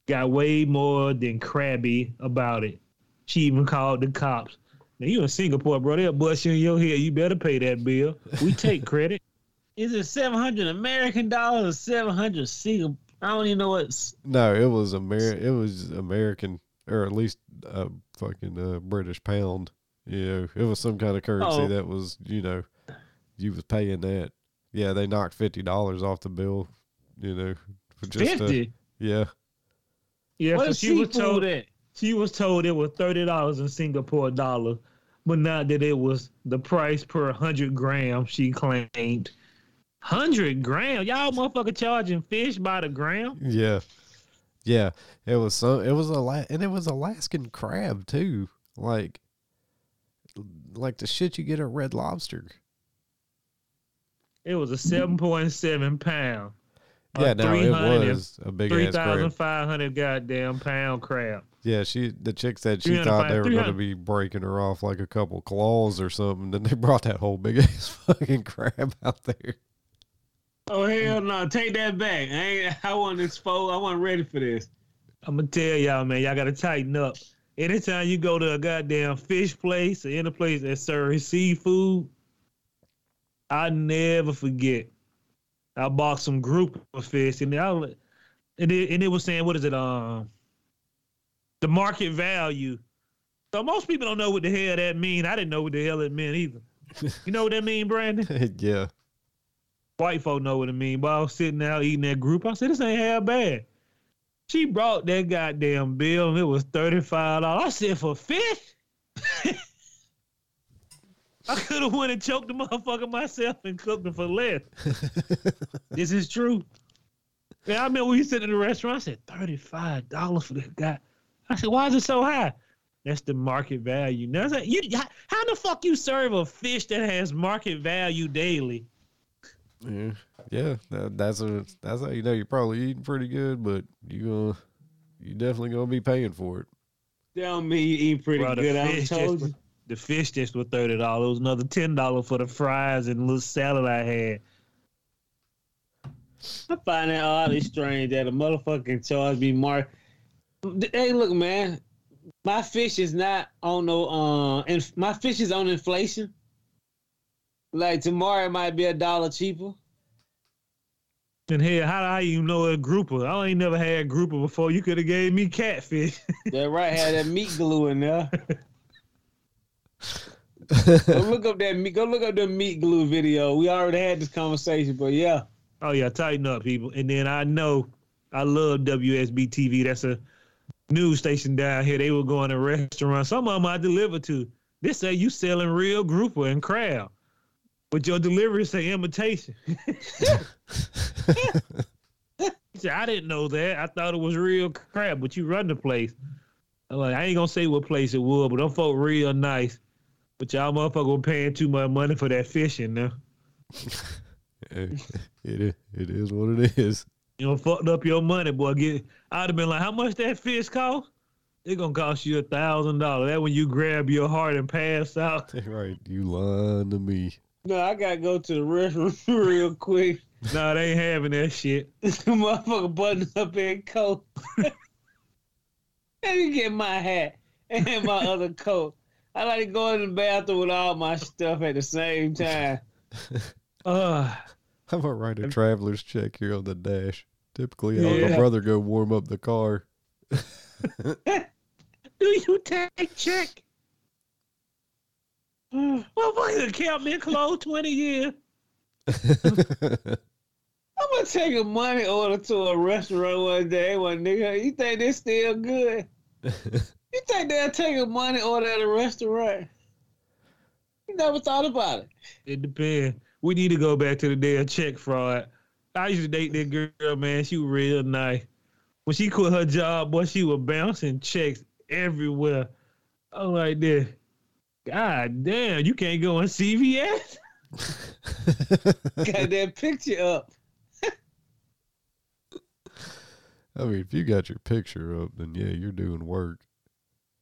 Got way more than crabby about it. She even called the cops. Now you in Singapore, bro? They'll bust you in your head. You better pay that bill. We take credit. Is it seven hundred American dollars or seven hundred Singapore? I don't even know what's. no, it was Amer- It was American, or at least a fucking uh, British pound. You know, it was some kind of currency Oh. that was, you know, you was paying that. Yeah, they knocked fifty dollars off the bill. You know, for just Fifty. yeah. Yeah, What so she was told at? she was told it was thirty dollars in Singapore dollar. but not that it was the price per hundred grams she claimed. Hundred gram, y'all motherfucker charging fish by the gram. Yeah, yeah. It was so. It was a la- and it was Alaskan crab too. Like, like the shit you get at Red Lobster. It was a seven point seven pound. Yeah, no, it was a big Three ass crab. five hundred goddamn pound crab. Yeah, she the chick said she thought they were going to be breaking her off like a couple claws or something. Then they brought that whole big ass fucking crab out there. Oh hell no! Take that back. I ain't. I wasn't exposed. I wasn't ready for this. I'm gonna tell y'all, man, y'all gotta tighten up. Anytime you go to a goddamn fish place or any place that serves seafood, I never forget. I bought some group of fish and I and it, and it was saying what is it um the market value. So most people don't know what the hell that mean. I didn't know what the hell it meant either. You know what that mean, Brandon? yeah, White folk know what I mean. But I was sitting out eating that group. I said, this ain't half bad. She brought that goddamn bill and it was $35. I said, for fish? I could have went and choked the motherfucker myself and cooked them for less. this is true. Yeah, I remember we sitting in the restaurant. I said, $35 for this guy. I said, why is it so high? That's the market value. Now, I said, you, how, how the fuck you serve a fish that has market value daily? Yeah, yeah. That, that's a that's how you know you're probably eating pretty good, but you gonna you definitely gonna be paying for it. Tell me you eat pretty Bro, good. I told just you. The fish just was thirty dollars. It was another ten dollars for the fries and little salad I had. I find that oddly strange that a motherfucking charge be marked. Hey, look, man, my fish is not on no uh, and my fish is on inflation. Like tomorrow it might be a dollar cheaper. And hell, how do I even know a grouper? I ain't never had grouper before. You could have gave me catfish. That right had that meat glue in there. go look up that meat. Go look up the meat glue video. We already had this conversation, but yeah, oh yeah, tighten up, people. And then I know I love WSB TV. That's a news station down here. They were going to restaurants. Some of them I deliver to. They say you selling real grouper and crab, but your delivery say imitation. He said, I didn't know that. I thought it was real crab, but you run the place. I'm like, I ain't gonna say what place it was, but them folk real nice. But y'all motherfucker paying too much money for that fishing now. it, it it is what it is. You know, fucked up your money, boy. Get I'd have been like, how much that fish cost? It gonna cost you a thousand dollars. That when you grab your heart and pass out. Right, you lying to me. No, I gotta go to the restroom real quick. nah, they ain't having that shit. Motherfucker button up in coat. Let me get my hat and my other coat. I like to go in the bathroom with all my stuff at the same time. Uh I'm gonna write a traveler's check here on the dash. Typically, I'll Yeah. my brother go warm up the car. do you take check? Mm. Motherfucker kept me closed 20 years. I'm gonna take a money order to a restaurant one day, one nigga. You think they still good? You think they'll take a money order at a restaurant? You never thought about it. It depends. We need to go back to the day of check fraud. I used to date that girl, man. She was real nice. When she quit her job, boy, she was bouncing checks everywhere. I'm like this. God damn, you can't go on CVS? Got that picture up. I mean, if you got your picture up, then yeah, you're doing work.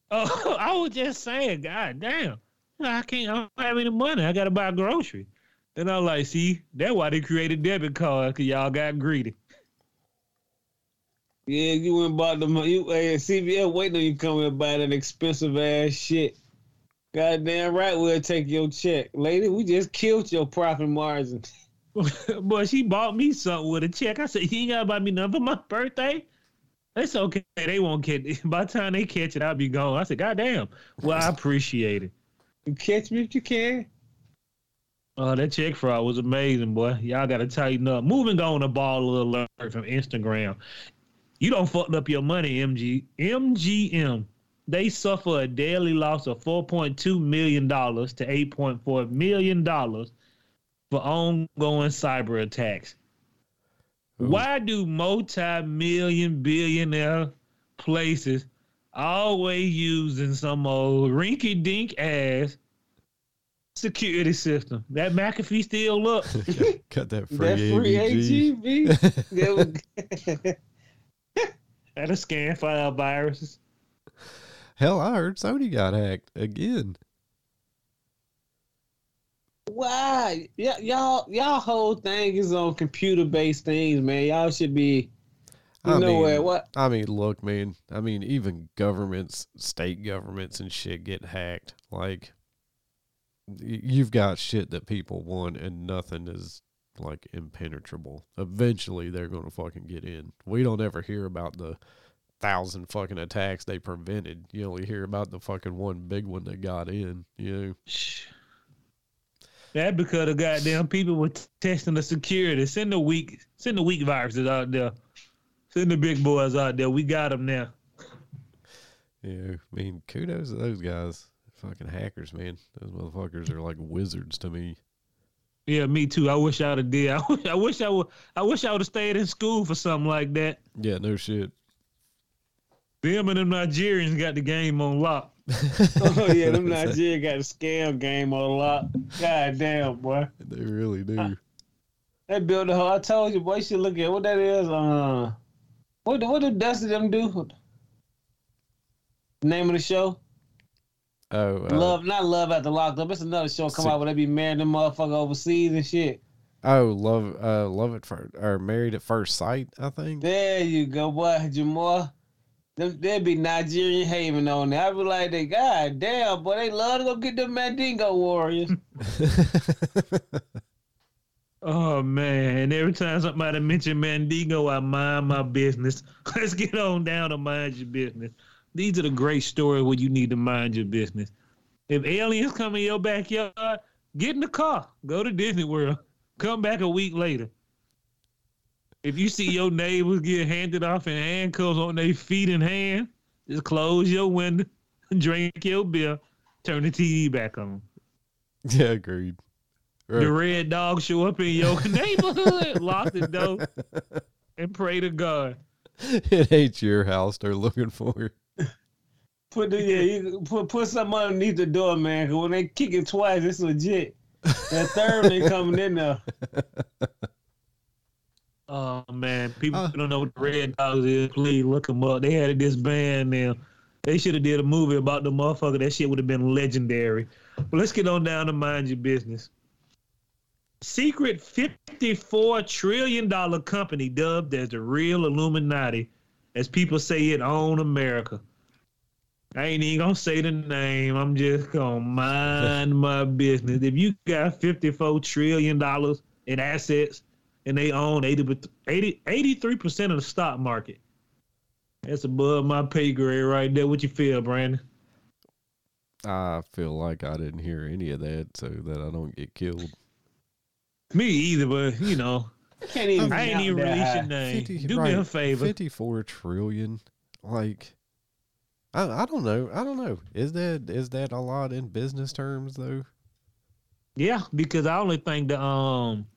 Oh, I was just saying, God damn. I can't I don't have any money. I gotta buy groceries. And I'm like, see, that's why they created debit cards, cause y'all got greedy. Yeah, you went and bought them. You hey, CVS waiting on you coming and buy that expensive ass shit. Goddamn right, we'll take your check, lady. We just killed your profit margin. Boy, she bought me something with a check. I said, You ain't gotta buy me nothing for my birthday. It's okay. They won't catch it. By the time they catch it, I'll be gone. I said, God damn. Well, I appreciate it. You catch me if you can. Oh, that check fraud was amazing, boy. Y'all gotta tighten up. Moving on to ball alert from Instagram. You don't fucked up your money, MG MGM. They suffer a daily loss of $4.2 million to $8.4 million for ongoing cyber attacks. Ooh. Why do multi-million billionaire places always using some old rinky-dink ass security system? That McAfee still up. Cut that free That free AVG. AGV. That'll scan file viruses. Hell, I heard Sony got hacked again. Why? Yeah, y'all, y'all whole thing is on computer based things, man. Y'all should be. You I know mean, what? What? I mean, look, man. I mean, even governments, state governments, and shit get hacked. Like, you've got shit that people want, and nothing is like impenetrable. Eventually, they're gonna fucking get in. We don't ever hear about the thousand fucking attacks they prevented. You only hear about the fucking one big one that got in. You know. That because the goddamn people were t- testing the security. Send the weak, send the weak viruses out there. Send the big boys out there. We got them now. Yeah, I mean, kudos to those guys. Fucking hackers, man. Those motherfuckers are like wizards to me. Yeah, me too. I wish I'd have did. I wish I wish I would. I wish I would have stayed in school for something like that. Yeah, no shit. Them and them Nigerians got the game on lock. Oh yeah, them Nigerians got a scam game on lock. God damn, boy. They really do. They built a whole. I told you, boy. You should look at what that is. Uh, what the- what did Dusty them do? Name of the show? Oh, uh, Love, not Love After Locked Up. It's another show come See- out where they be marrying them motherfucker overseas and shit. oh, love, uh, love it for or married at first sight. I think. There you go, boy, Jamal. Them, there be Nigerian haven on there. I'd be like, they god damn, boy, they love to go get them Mandingo warriors. Oh man! And Every time somebody mention Mandingo, I mind my business. Let's get on down to mind your business. These are the great stories where you need to mind your business. If aliens come in your backyard, get in the car, go to Disney World, come back a week later. If you see your neighbors get handed off in handcuffs on their feet and hands, just close your window, drink your beer, turn the TV back on. yeah, agreed. The red dog show up in your neighborhood, lock the door, and pray to God. it ain't your house they're looking for. Put the yeah, you put put something underneath the door, man. Cause when they kick it twice, it's legit. That third they coming in there. Oh man, people Uh. don't know what the red dogs is. Please look them up. They had this band now. They should have did a movie about the motherfucker. That shit would have been legendary. But let's get on down to mind your business. Secret $54 trillion company dubbed as the real Illuminati, as people say it own America. I ain't even gonna say the name. I'm just gonna mind my business. If you got $54 trillion in assets and they own 80, 80, 83% of the stock market, that's above my pay grade right there. What you feel, Brandon? I feel like I didn't hear any of that, so that I don't get killed. Me either, but you know, I can't even. I ain't count even that release your name. 50 Do me a right, favor. Fifty-four trillion. Like, I I don't know. I don't know. Is that is that a lot in business terms though? Yeah, because I only think the um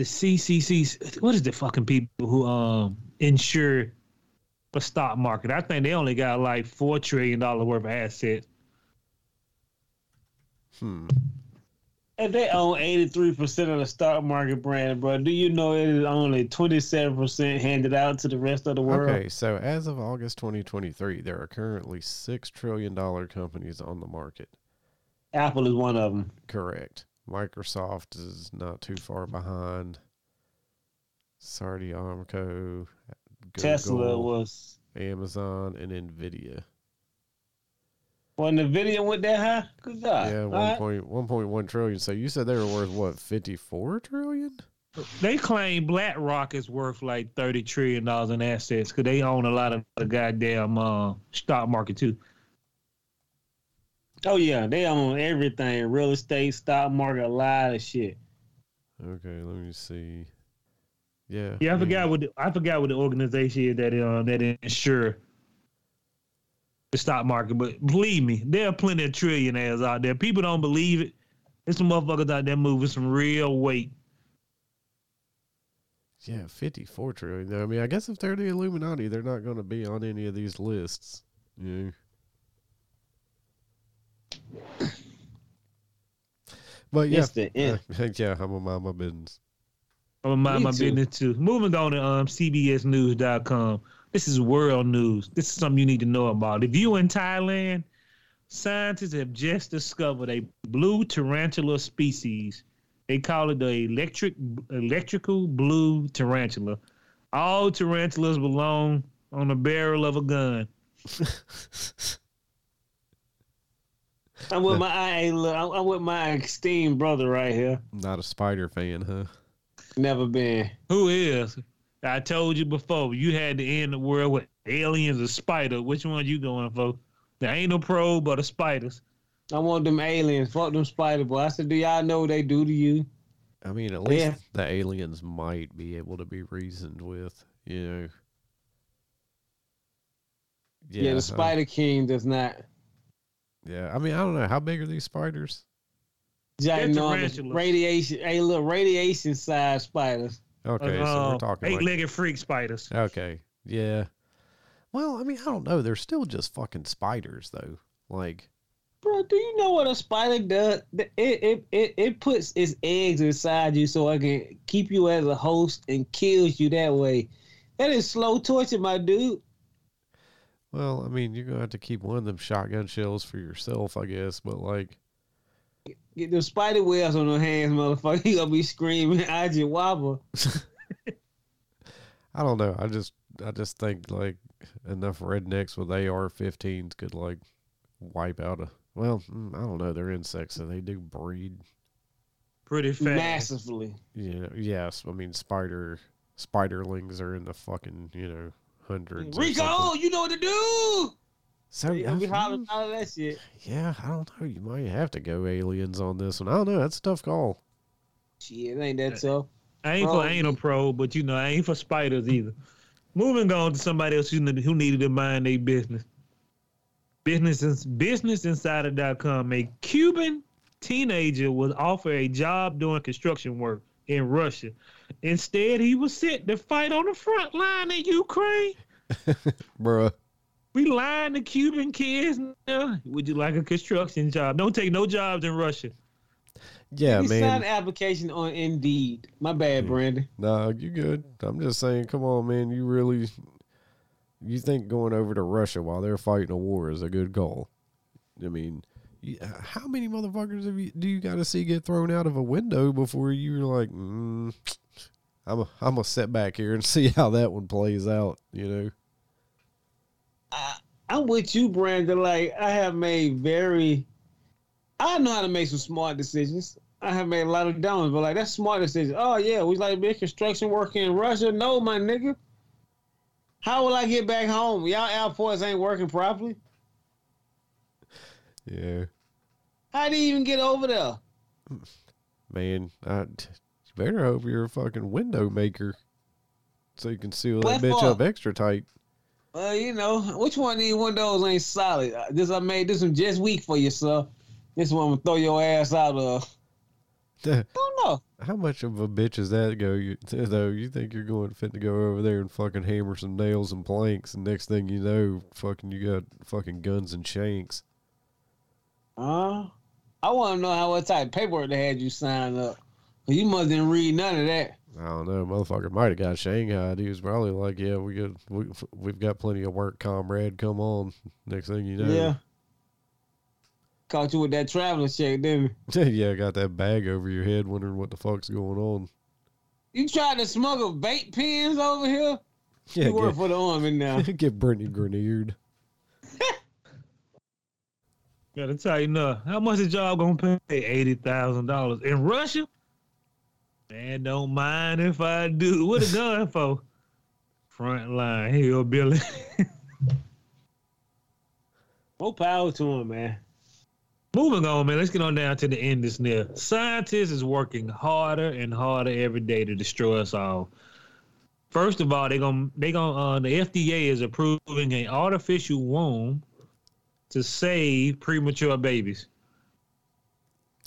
the CCC, what is the fucking people who um insure the stock market? I think they only got like four trillion dollar worth of assets. Hmm. If they own eighty three percent of the stock market, brand, bro, do you know it is only twenty seven percent handed out to the rest of the world? Okay, so as of August 2023, there are currently six trillion dollar companies on the market. Apple is one of them. Correct. Microsoft is not too far behind. Saudi Aramco, Tesla was. Amazon, and Nvidia. When Nvidia went that high, good God. yeah, All one right. point one point one trillion. So you said they were worth what, fifty four trillion? They claim BlackRock is worth like thirty trillion dollars in assets because they own a lot of the goddamn uh, stock market too. Oh yeah, they own everything: real estate, stock market, a lot of shit. Okay, let me see. Yeah. Yeah, I mean, forgot what the, I forgot what the organization is that um that insure. the stock market. But believe me, there are plenty of trillionaires out there. People don't believe it. There's some motherfuckers out there moving some real weight. Yeah, 54 trillion. I mean, I guess if they're the Illuminati, they're not going to be on any of these lists. Yeah. But yeah, It's the end. yeah, I'm gonna mind my business. I'm gonna mind Me my too. business too. Moving on to um, CBSNews.com. This is world news. This is something you need to know about. If you in Thailand, scientists have just discovered a blue tarantula species. They call it the electric electrical blue tarantula. All tarantulas belong on the barrel of a gun. I'm with my hey, look, I'm, I'm with my esteemed brother right here. Not a spider fan, huh? Never been. Who is? I told you before. You had to end the world with aliens or spider. Which one you going for? There ain't no probe but the spiders. I want them aliens. Fuck them spider boy. I said, do y'all know what they do to you? I mean, at least Yeah. the aliens might be able to be reasoned with, you know. Yeah, uh, the Spider King does not. Yeah, I mean, I don't know. How big are these spiders? Ginormous tarantulas. radiation. a little radiation size spiders. Okay, so Uh, we're talking eight-legged freak spiders. Okay. Yeah. Well, I mean, I don't know. They're still just fucking spiders, though. Like, Bro, do you know what a spider does? It it it, it puts its eggs inside you so it can keep you as a host and kills you that way. That is slow torture, my dude. Well, I mean, you're gonna have to keep one of them shotgun shells for yourself, I guess. But like, Get those spider webs on your hands, motherfucker. You gonna be screaming, I just wobble. I don't know. I just, I just think like enough rednecks with AR-15s could like wipe out a. Well, mm, I don't know. They're insects, so they do breed. Pretty fast. Massively. Yeah. yes. I mean, spider spiderlings are in the fucking you know hundreds. or Rico, you know what to do. So You gonna be I- hollering all that shit. Yeah, I don't know. You might have to go aliens on this one. I don't know. That's a tough call. Shit, ain't that so? I ain't Oh, for anal probe, but you know, I ain't for spiders either. Moving on to somebody else who, who needed to mind their business. Business BusinessInsider.com. A Cuban teenager was offered a job doing construction work in Russia. Instead, he was sent to fight on the front line in Ukraine. Bruh. We lying to Cuban kids now. Would you like a construction job? Don't take no jobs in Russia. Yeah, you man. signed an application on Indeed. My bad, Brandon. Nah, you good. I'm just saying, come on, man. You really you think going over to Russia while they're fighting a war is a good goal? I mean, you- how many motherfuckers have you, do you got to see get thrown out of a window before you're like, mm, I'm a, I'm gonna sit back here and see how that one plays out? You know? I, I'm with you, Brandon. Like I have made very, I know how to make some smart decisions. I have made a lot of dumb but like that's smart decisions. Oh yeah, we like big construction working in Russia. No, my nigga. How will I get back home? Y'all airports ain't working properly. Yeah, How do you even get over there? man. I, you better hope you're a fucking window maker, so you can seal that bitch up extra tight. Well, you know, which one of these windows ain't solid? Uh, This I made this one just weak for you, sir. This one will throw your ass out of. I don't know. How much of a bitch is that go you though? You think you're going fit to go over there and fucking hammer some nails and planks, and next thing you know, fucking you got fucking guns and shanks. Uh, I want to know how what type of paperwork they had you sign up. You must didn't read none of that. I don't know, motherfucker might have got shanghaied. He was probably like, "Yeah, we got we, we've got plenty of work, comrade. Come on." Next thing you know, Yeah. Caught you with that traveler check, didn't you? yeah, got that bag over your head, wondering what the fuck's going on. You tried to smuggle vape pens over here? Yeah, you work for the army now. get Brittney Griner. Gotta tell you, up. How much is job gonna pay? Eighty thousand dollars in Russia. Man, don't mind if I do. What a gun for? Front line hillbilly. More power to him, man. Moving on, man. Let's get on down to the end this near. Scientists is working harder and harder every day to destroy us all. First of all, they gonna they gonna uh, the FDA is approving an artificial womb to save premature babies.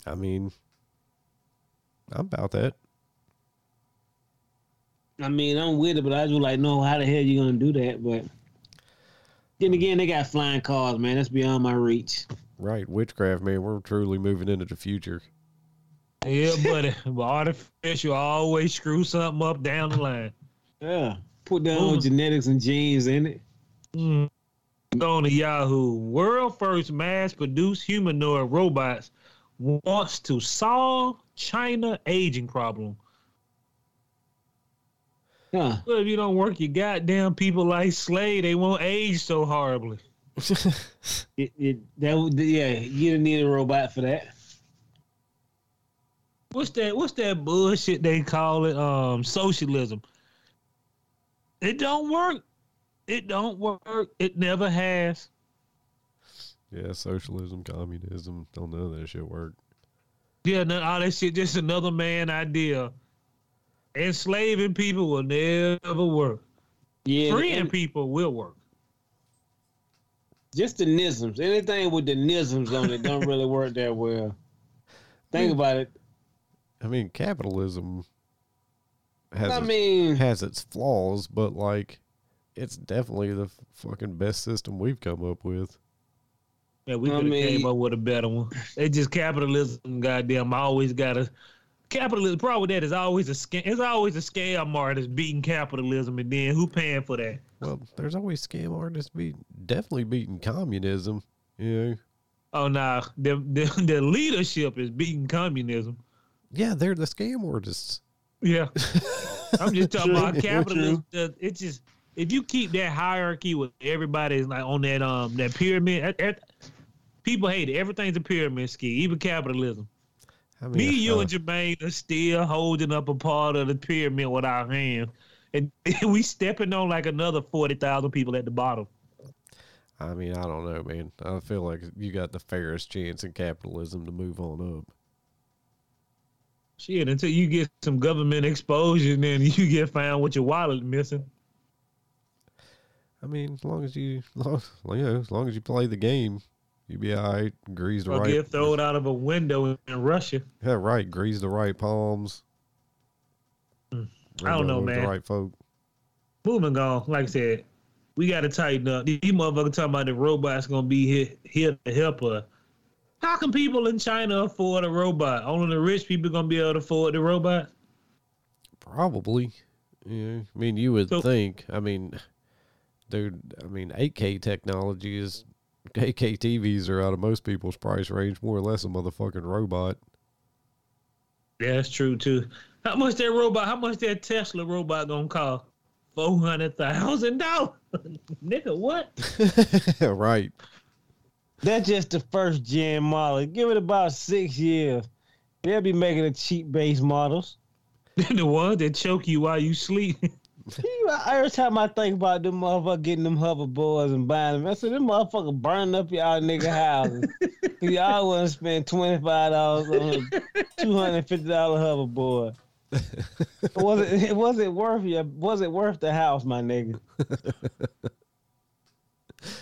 I mean, I'm about that. I mean, I'm with it, but I just like know how the hell you gonna do that. But then again, they got flying cars, man. That's beyond my reach. Right, witchcraft, man. We're truly moving into the future. Yeah, buddy. but artificial always screw something up down the line. Yeah, put their own genetics and genes in it. Mm. On to Yahoo, world first mass produced humanoid robots wants to solve China aging problem. Huh. Well, if you don't work your goddamn people like Slade, they won't age so horribly. It, it that would yeah, you didn't need a robot for that. What's that? What's that bullshit they call it? Um, socialism. It don't work. It don't work. It never has. Yeah, socialism, communism, don't none of that shit work. Yeah, no, all that shit just another man idea. Enslaving people will never work. Yeah, Freeing people will work. just the nisms. Anything with the nisms on it don't really work that well. Think about it. I mean, capitalism has I its, mean, has its flaws, but like, it's definitely the fucking best system we've come up with. Yeah, we could have mean- came up with a better one. It's just capitalism. Goddamn, I always got to. Capitalism. Problem with that is always a scam. It's always a scam artist beating capitalism, and then who paying for that? Well, there's always scam artists be definitely beating communism. You know, Oh nah, the the, the leadership is beating communism. yeah, they're the scam artists. Yeah, I'm just talking about capitalism. the- It's just if you keep that hierarchy with everybody like on that um that pyramid, that- that- people hate it. Everything's a pyramid scheme, even capitalism. I mean, Me, you, uh, and Jermaine are still holding up a part of the pyramid with our hands, and we stepping on like another forty thousand people at the bottom. I mean, I don't know, man. I feel like you got the fairest chance in capitalism to move on up. Shit, until you get some government exposure, and then you get found with your wallet missing. I mean, as long as you, long, you know, as long as you play the game, you be all right. Grease the Or right, get thrown out of a window in Russia. yeah, right. Grease the right palms. Mm. I don't know, man. right folk. Moving on, like I said, we got to tighten up. These motherfuckers talking about the robots gonna be here, here to help us. How can people in China afford a robot? Only the rich people gonna be able to afford the robot. Probably. Yeah. I mean, you would So- think. I mean, dude. I mean, 8K technology is 8K TVs are out of most people's price range, more or less a motherfucking robot. Yeah, that's true too. How much that robot? How much that Tesla robot gonna cost? Four hundred thousand dollars, nigga. What? right. that's just the first gen model. Give it about six years. They'll be making the cheap base models. the ones that choke you while you sleep. Every time I think about them motherfuckers getting them hoverboards and buying them, I said, them motherfuckers burning up y'all nigga houses. y'all wouldn't spend $25 on a $250 hoverboard. was it was it worth you? Was it worth the house, my nigga?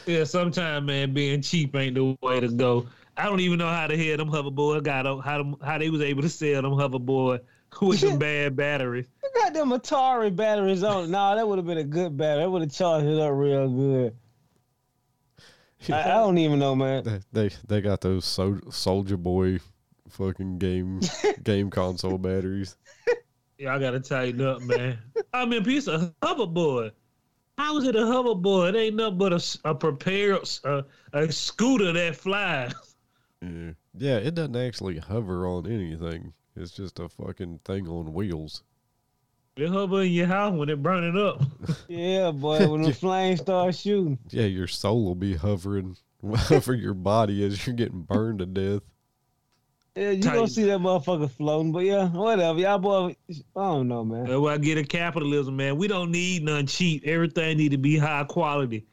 yeah, sometimes man, being cheap ain't the way to go. I don't even know how the hell them hoverboard got on how them, how they was able to sell them hoverboard with some bad batteries. You got them Atari batteries on. it. Nah, that would have been a good battery. That would have charged it up real good. I, I don't even know, man. They they, they got those so, Soulja Boy fucking game game console batteries. Yeah, I gotta tighten up, man. I'm a piece of hoverboard. How is it a hoverboard? It ain't nothing but a, s- a prepared uh, a scooter that flies. Yeah. yeah, it doesn't actually hover on anything. It's just a fucking thing on wheels. It hover in your house when it burning up. Yeah, boy, when the flames start shooting. Yeah, your soul will be hovering over your body as you're getting burned to death. Yeah, you Tight. gonna see that motherfucker floating, but yeah, whatever. Y'all boy, I don't know, man. That's why I get a capitalism, man. We don't need none cheap. Everything need to be high quality.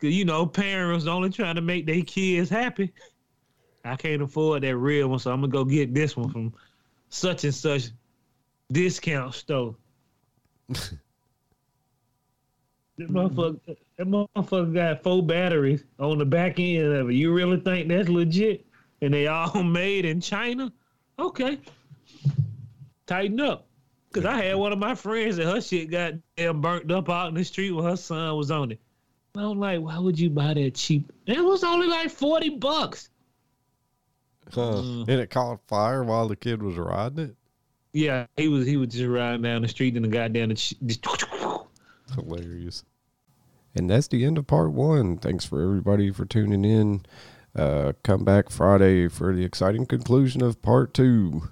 Cause you know, parents only trying to make their kids happy. I can't afford that real one, so I'm gonna go get this one from such and such discount store. That motherfucker, that motherfucker got four batteries on the back end of it. You really think that's legit? And they all made in China? Okay. Tighten up. Cause I had one of my friends and her shit got damn burnt up out in the street when her son was on it. I'm like, why would you buy that cheap? It was only like 40 bucks. Huh. Mm. And it caught fire while the kid was riding it. Yeah, he was he was just riding down the street and the goddamn just, Hilarious. And that's the end of part one. Thanks for everybody for tuning in. Uh, come back Friday for the exciting conclusion of part two.